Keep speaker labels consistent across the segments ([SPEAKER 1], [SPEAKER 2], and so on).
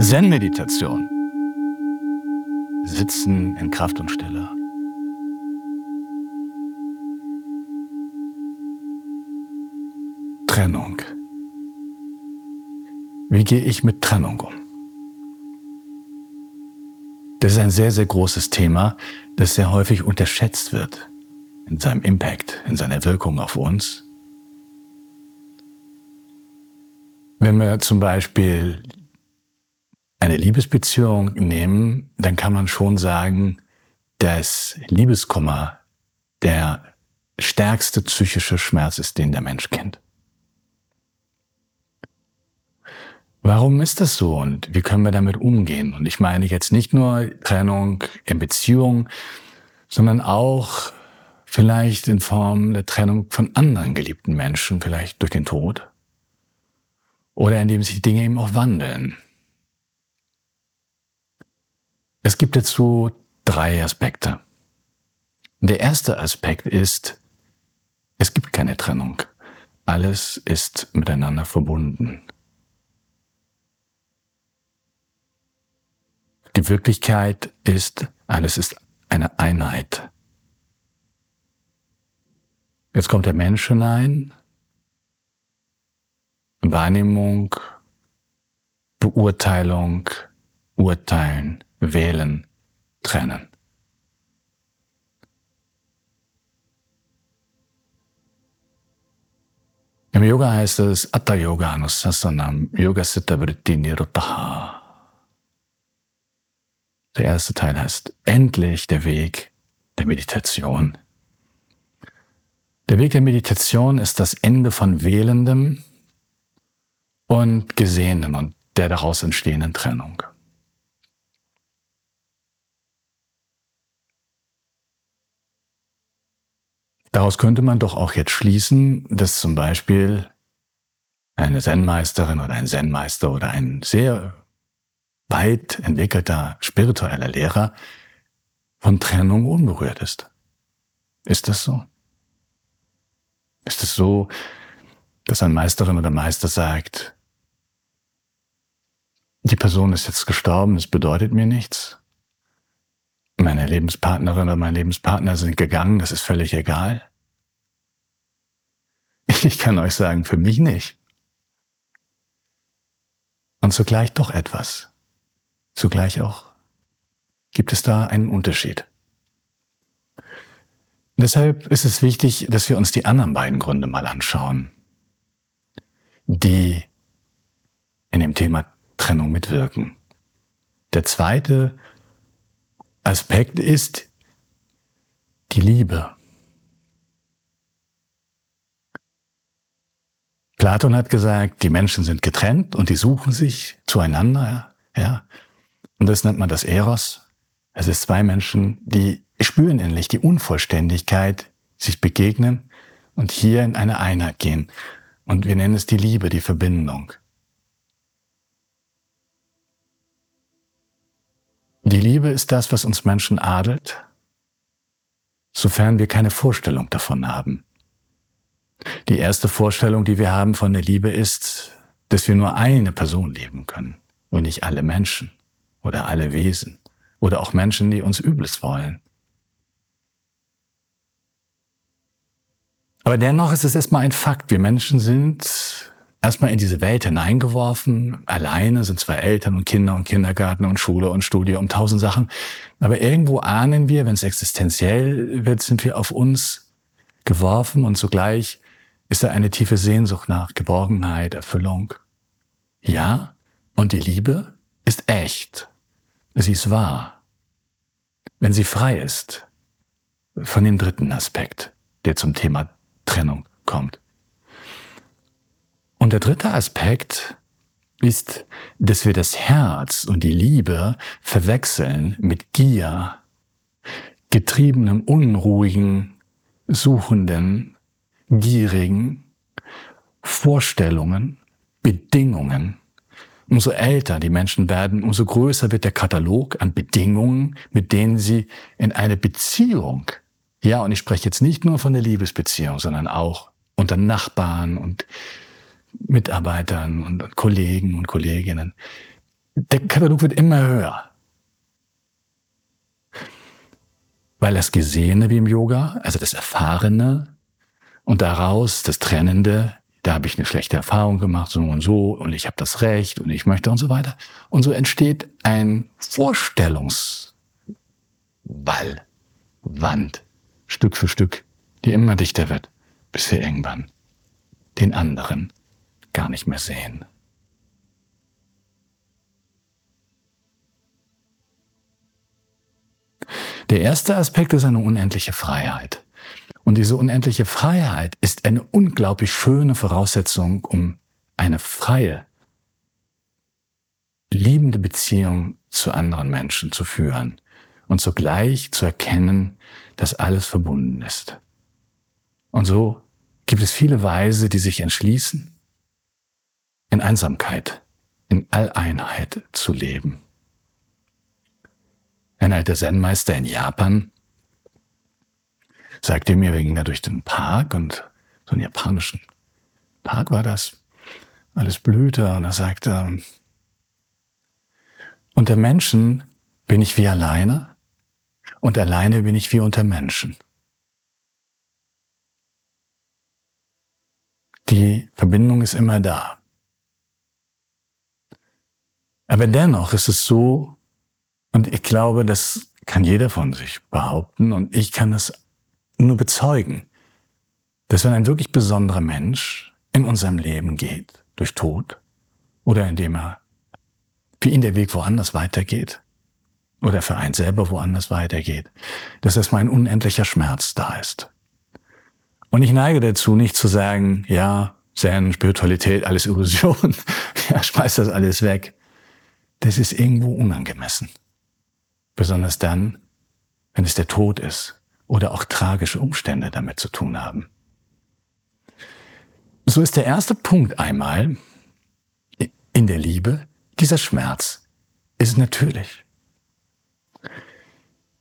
[SPEAKER 1] Zen-Meditation. Sitzen in Kraft und Stille. Trennung. Wie gehe ich mit Trennung um? Das ist ein sehr, sehr großes Thema, das sehr häufig unterschätzt wird in seinem Impact, in seiner Wirkung auf uns. Wenn wir zum Beispiel eine Liebesbeziehung nehmen, dann kann man schon sagen, dass Liebeskummer der stärkste psychische Schmerz ist, den der Mensch kennt. Warum ist das so und wie können wir damit umgehen? Und ich meine jetzt nicht nur Trennung in Beziehung, sondern auch vielleicht in Form der Trennung von anderen geliebten Menschen, vielleicht durch den Tod oder indem sich Dinge eben auch wandeln. Es gibt dazu drei Aspekte. Der erste Aspekt ist, es gibt keine Trennung. Alles ist miteinander verbunden. Die Wirklichkeit ist, alles ist eine Einheit. Jetzt kommt der Mensch hinein, Wahrnehmung, Beurteilung, Urteilen, Wählen, Trennen. Im Yoga heißt es Atta Yoga Anusasanam Yoga Siddha Vritti Niruttaha. Der erste Teil heißt endlich der Weg der Meditation. Der Weg der Meditation ist das Ende von Wählendem und Gesehenem und der daraus entstehenden Trennung. Daraus könnte man doch auch jetzt schließen, dass zum Beispiel eine Zen-Meisterin oder ein Zen-Meister oder ein sehr weit entwickelter spiritueller Lehrer von Trennung unberührt ist. Ist das so? Ist es so, dass ein Meisterin oder Meister sagt, die Person ist jetzt gestorben, es bedeutet mir nichts. Meine Lebenspartnerin oder mein Lebenspartner sind gegangen, das ist völlig egal. Ich kann euch sagen, für mich nicht. Und zugleich doch etwas. Zugleich auch gibt es da einen Unterschied. Deshalb ist es wichtig, dass wir uns die anderen beiden Gründe mal anschauen, die in dem Thema Trennung mitwirken. Der zweite Aspekt ist die Liebe. Platon hat gesagt, die Menschen sind getrennt und die suchen sich zueinander, ja. Und das nennt man das Eros. Es ist zwei Menschen, die spüren endlich die Unvollständigkeit, sich begegnen und hier in eine Einheit gehen. Und wir nennen es die Liebe, die Verbindung. Die Liebe ist das, was uns Menschen adelt, sofern wir keine Vorstellung davon haben. Die erste Vorstellung, die wir haben von der Liebe ist, dass wir nur eine Person lieben können und nicht alle Menschen oder alle Wesen oder auch Menschen, die uns Übles wollen. Aber dennoch ist es erstmal ein Fakt. Wir Menschen sind erstmal in diese Welt hineingeworfen. Alleine sind zwar Eltern und Kinder und Kindergarten und Schule und Studium und tausend Sachen. Aber irgendwo ahnen wir, wenn es existenziell wird, sind wir auf uns geworfen und zugleich ist da eine tiefe Sehnsucht nach Geborgenheit, Erfüllung. Ja, und die Liebe ist echt. Sie ist wahr. Wenn sie frei ist von dem dritten Aspekt, der zum Thema Trennung kommt. Und der dritte Aspekt ist, dass wir das Herz und die Liebe verwechseln mit Gier, getriebenem, unruhigen, suchenden, gierigen Vorstellungen, Bedingungen Umso älter die Menschen werden, umso größer wird der Katalog an Bedingungen, mit denen sie in eine Beziehung, ja, und ich spreche jetzt nicht nur von der Liebesbeziehung, sondern auch unter Nachbarn und Mitarbeitern und Kollegen und Kolleginnen. Der Katalog wird immer höher. Weil das Gesehene wie im Yoga, also das Erfahrene und daraus das Trennende, da habe ich eine schlechte Erfahrung gemacht, so und so, und ich habe das Recht und ich möchte und so weiter. Und so entsteht ein Vorstellungswall, Wand, Stück für Stück, die immer dichter wird, bis wir irgendwann den anderen gar nicht mehr sehen. Der erste Aspekt ist eine unendliche Freiheit. Und diese unendliche Freiheit ist eine unglaublich schöne Voraussetzung, um eine freie, liebende Beziehung zu anderen Menschen zu führen und zugleich zu erkennen, dass alles verbunden ist. Und so gibt es viele Weise, die sich entschließen, in Einsamkeit, in Alleinheit zu leben. Ein alter Zen-Meister in Japan sagte mir, wir gingen da durch den Park und so einen japanischen Park war das. Alles blühte und er sagte, unter Menschen bin ich wie alleine und alleine bin ich wie unter Menschen. Die Verbindung ist immer da. Aber dennoch ist es so, und ich glaube, das kann jeder von sich behaupten und ich kann es nur bezeugen, dass wenn ein wirklich besonderer Mensch in unserem Leben geht, durch Tod oder indem er für ihn der Weg woanders weitergeht oder für einen selber woanders weitergeht, dass erstmal ein unendlicher Schmerz da ist. Und ich neige dazu, nicht zu sagen, ja, Zen, Spiritualität, alles Illusion, ja, schmeiß das alles weg. Das ist irgendwo unangemessen. Besonders dann, wenn es der Tod ist oder auch tragische Umstände damit zu tun haben. So ist der erste Punkt einmal in der Liebe, dieser Schmerz ist natürlich.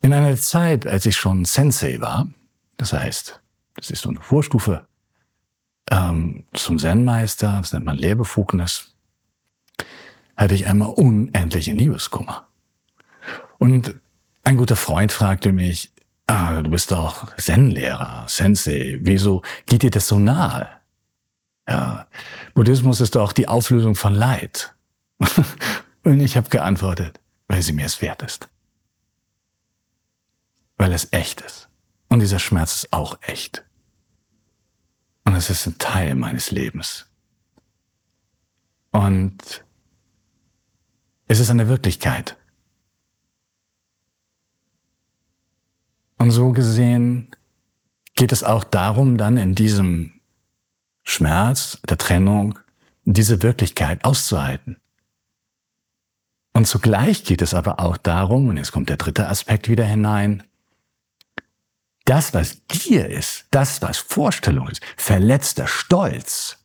[SPEAKER 1] In einer Zeit, als ich schon Sensei war, das heißt, das ist so eine Vorstufe ähm, zum Zen-Meister, das nennt man Lehrbefugnis, hatte ich einmal unendlichen Liebeskummer. Und ein guter Freund fragte mich, ah, du bist doch Zen-Lehrer, Sensei, wieso geht dir das so nahe? Ja, Buddhismus ist doch die Auflösung von Leid. Und ich habe geantwortet, weil sie mir es wert ist. Weil es echt ist. Und dieser Schmerz ist auch echt. Und es ist ein Teil meines Lebens. Und es ist eine Wirklichkeit. Und so gesehen geht es auch darum, dann in diesem Schmerz der Trennung diese Wirklichkeit auszuhalten. Und zugleich geht es aber auch darum, und jetzt kommt der dritte Aspekt wieder hinein, das, was Gier ist, das, was Vorstellung ist, verletzter Stolz,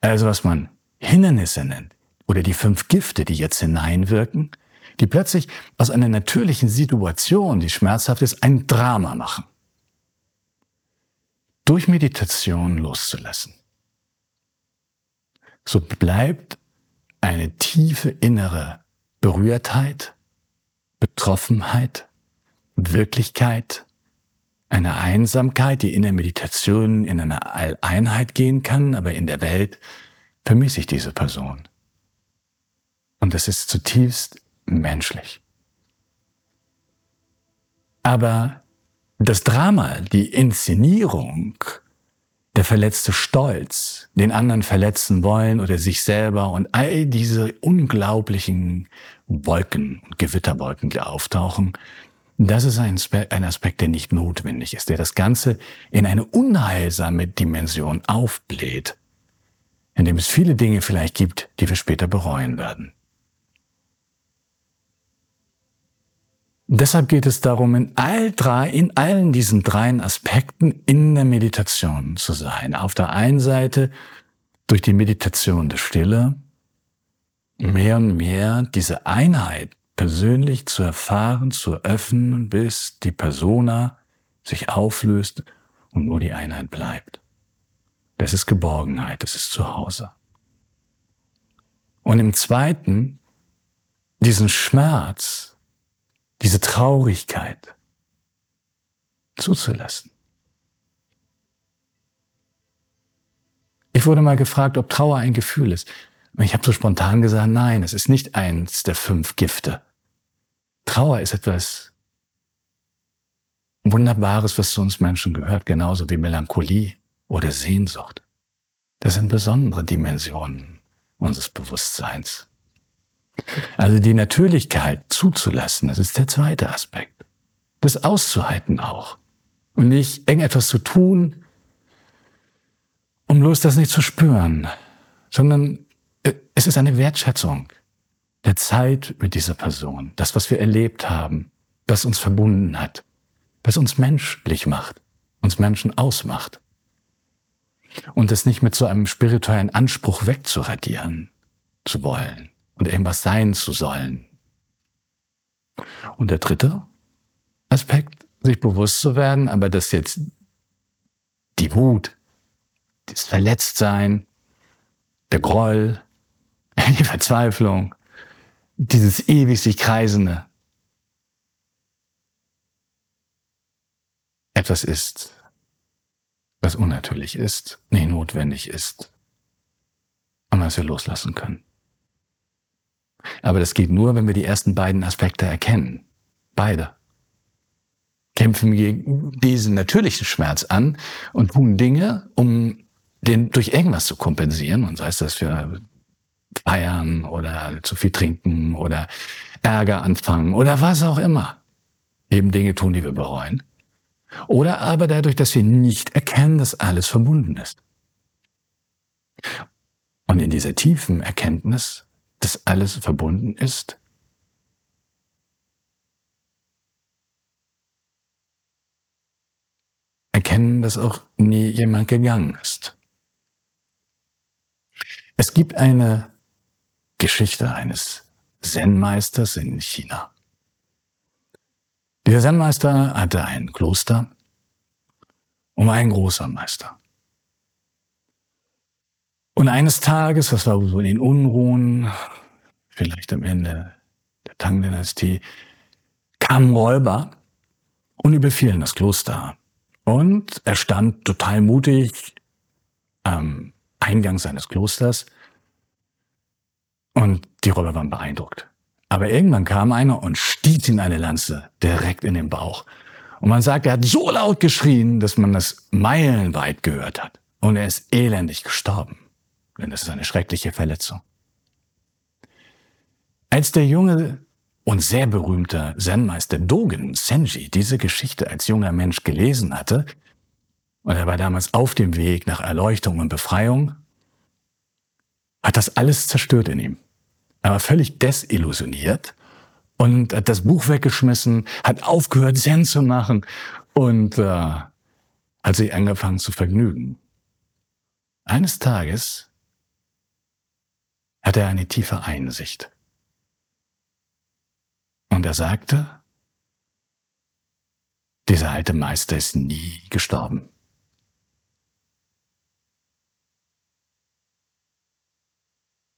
[SPEAKER 1] also was man Hindernisse nennt, oder die fünf Gifte, die jetzt hineinwirken, die plötzlich aus einer natürlichen Situation, die schmerzhaft ist, ein Drama machen. Durch Meditation loszulassen. So bleibt eine tiefe innere Berührtheit, Betroffenheit, Wirklichkeit, eine Einsamkeit, die in der Meditation in eine Einheit gehen kann, aber in der Welt vermisse ich diese Person. Und das ist zutiefst menschlich. Aber das Drama, die Inszenierung, der verletzte Stolz, den anderen verletzen wollen oder sich selber und all diese unglaublichen Wolken und Gewitterwolken, die auftauchen, das ist ein, Aspekt, der nicht notwendig ist, der das Ganze in eine unheilsame Dimension aufbläht, indem es viele Dinge vielleicht gibt, die wir später bereuen werden. Deshalb geht es darum, in all drei, in allen diesen dreien Aspekten in der Meditation zu sein. Auf der einen Seite durch die Meditation der Stille, mehr und mehr diese Einheit persönlich zu erfahren, zu öffnen, bis die Persona sich auflöst und nur die Einheit bleibt. Das ist Geborgenheit, das ist Zuhause. Und im zweiten, diesen Schmerz, diese Traurigkeit zuzulassen. Ich wurde mal gefragt, ob Trauer ein Gefühl ist. Ich habe so spontan gesagt, nein, es ist nicht eins der fünf Gifte. Trauer ist etwas Wunderbares, was zu uns Menschen gehört, genauso wie Melancholie oder Sehnsucht. Das sind besondere Dimensionen unseres Bewusstseins. Also die Natürlichkeit zuzulassen, das ist der zweite Aspekt. Das auszuhalten auch. Und nicht irgendetwas zu tun, um bloß das nicht zu spüren, sondern äh, es ist eine Wertschätzung der Zeit mit dieser Person, das, was wir erlebt haben, was uns verbunden hat, was uns menschlich macht, uns Menschen ausmacht. Und es nicht mit so einem spirituellen Anspruch wegzuradieren zu wollen und irgendwas sein zu sollen. Und der dritte Aspekt, sich bewusst zu werden, aber dass jetzt die Wut, das Verletztsein, der Groll, die Verzweiflung, dieses ewig sich kreisende, etwas ist, was unnatürlich ist, nicht notwendig ist und was wir loslassen können. Aber das geht nur, wenn wir die ersten beiden Aspekte erkennen. Beide. Kämpfen gegen diesen natürlichen Schmerz an und tun Dinge, um den durch irgendwas zu kompensieren. Und sei es, dass wir feiern oder zu viel trinken oder Ärger anfangen oder was auch immer. Eben Dinge tun, die wir bereuen. Oder aber dadurch, dass wir nicht erkennen, dass alles verbunden ist. Und in dieser tiefen Erkenntnis, dass alles verbunden ist, erkennen, dass auch nie jemand gegangen ist. Es gibt eine Geschichte eines Zen-Meisters in China. Dieser Zen-Meister hatte ein Kloster und war ein großer Meister. Und eines Tages, das war so in den Unruhen, vielleicht am Ende der Tang-Dynastie, kamen Räuber und überfielen das Kloster. Und er stand total mutig am Eingang seines Klosters und die Räuber waren beeindruckt. Aber irgendwann kam einer und stieß ihm eine Lanze direkt in den Bauch. Und man sagt, er hat so laut geschrien, dass man das meilenweit gehört hat. Und er ist elendig gestorben. Denn das ist eine schreckliche Verletzung. Als der junge und sehr berühmte Zen-Meister Dogen Senji diese Geschichte als junger Mensch gelesen hatte, und er war damals auf dem Weg nach Erleuchtung und Befreiung, hat das alles zerstört in ihm. Er war völlig desillusioniert und hat das Buch weggeschmissen, hat aufgehört, Zen zu machen und äh, hat sich angefangen zu vergnügen. Eines Tages hatte er eine tiefe Einsicht. Und er sagte, dieser alte Meister ist nie gestorben.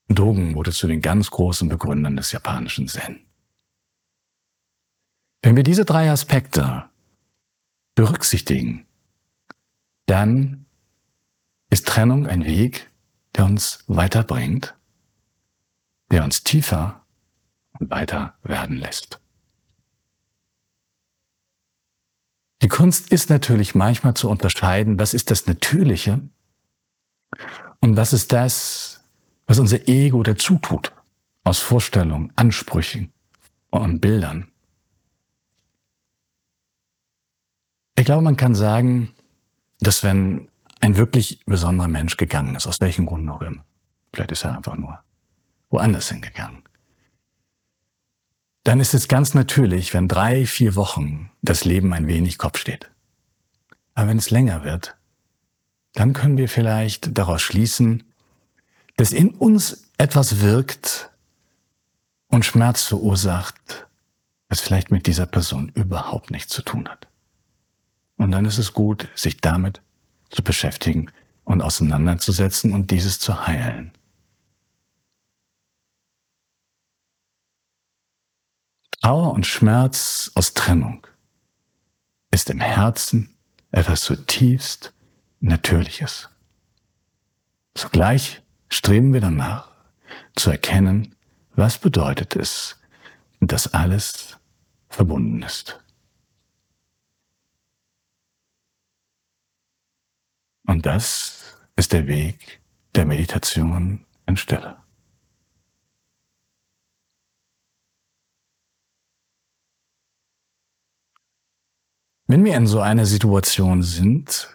[SPEAKER 1] Dogen wurde zu den ganz großen Begründern des japanischen Zen. Wenn wir diese drei Aspekte berücksichtigen, dann ist Trennung ein Weg, der uns weiterbringt, der uns tiefer und weiter werden lässt. Die Kunst ist natürlich manchmal zu unterscheiden, was ist das Natürliche und was ist das, was unser Ego dazu tut, aus Vorstellungen, Ansprüchen und Bildern. Ich glaube, man kann sagen, dass wenn ein wirklich besonderer Mensch gegangen ist, aus welchem Grund auch immer, vielleicht ist er einfach nur woanders hingegangen, dann ist es ganz natürlich, wenn drei, vier Wochen das Leben ein wenig Kopf steht. Aber wenn es länger wird, dann können wir vielleicht daraus schließen, dass in uns etwas wirkt, und Schmerz verursacht, was vielleicht mit dieser Person überhaupt nichts zu tun hat. Und dann ist es gut, sich damit zu beschäftigen und auseinanderzusetzen und dieses zu heilen. Trauer und Schmerz aus Trennung ist im Herzen etwas zutiefst Natürliches. Zugleich streben wir danach zu erkennen, was bedeutet es, dass alles verbunden ist. Und das ist der Weg der Meditation in Stille. Wenn wir in so einer Situation sind,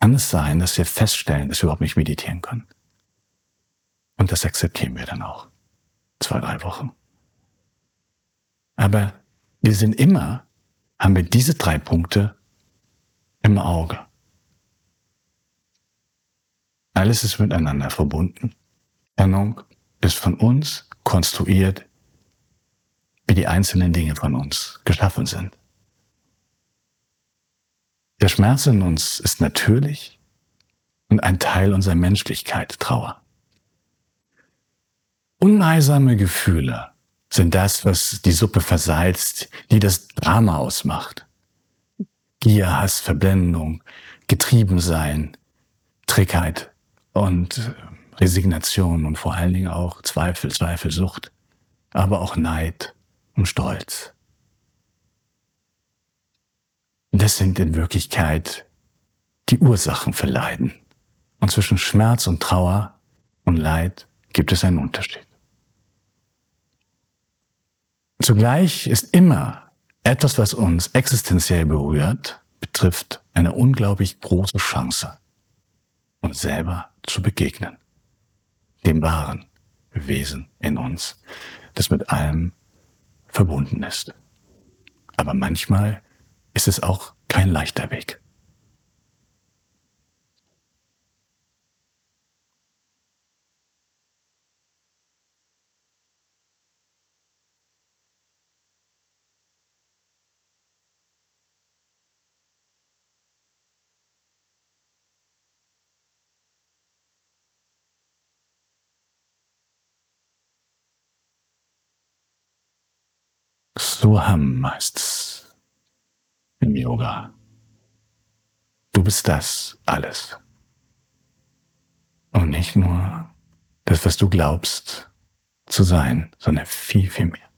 [SPEAKER 1] kann es sein, dass wir feststellen, dass wir überhaupt nicht meditieren können. Und das akzeptieren wir dann auch. Zwei, drei Wochen. Aber wir sind immer, haben wir diese drei Punkte im Auge. Alles ist miteinander verbunden. Trennung ist von uns konstruiert, wie die einzelnen Dinge von uns geschaffen sind. Der Schmerz in uns ist natürlich und ein Teil unserer Menschlichkeit, Trauer. Unheilsame Gefühle sind das, was die Suppe versalzt, die das Drama ausmacht. Gier, Hass, Verblendung, Getriebensein, Trickheit und Resignation und vor allen Dingen auch Zweifel, Zweifelsucht, aber auch Neid und Stolz. Das sind in Wirklichkeit die Ursachen für Leiden. Und zwischen Schmerz und Trauer und Leid gibt es einen Unterschied. Zugleich ist immer etwas, was uns existenziell berührt, betrifft eine unglaublich große Chance, uns selber zu begegnen. Dem wahren Wesen in uns, das mit allem verbunden ist. Aber manchmal ist es auch kein leichter Weg. Heißt es im Yoga. Du bist das alles. Und nicht nur das, was du glaubst zu sein, sondern viel, viel mehr.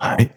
[SPEAKER 1] Hi.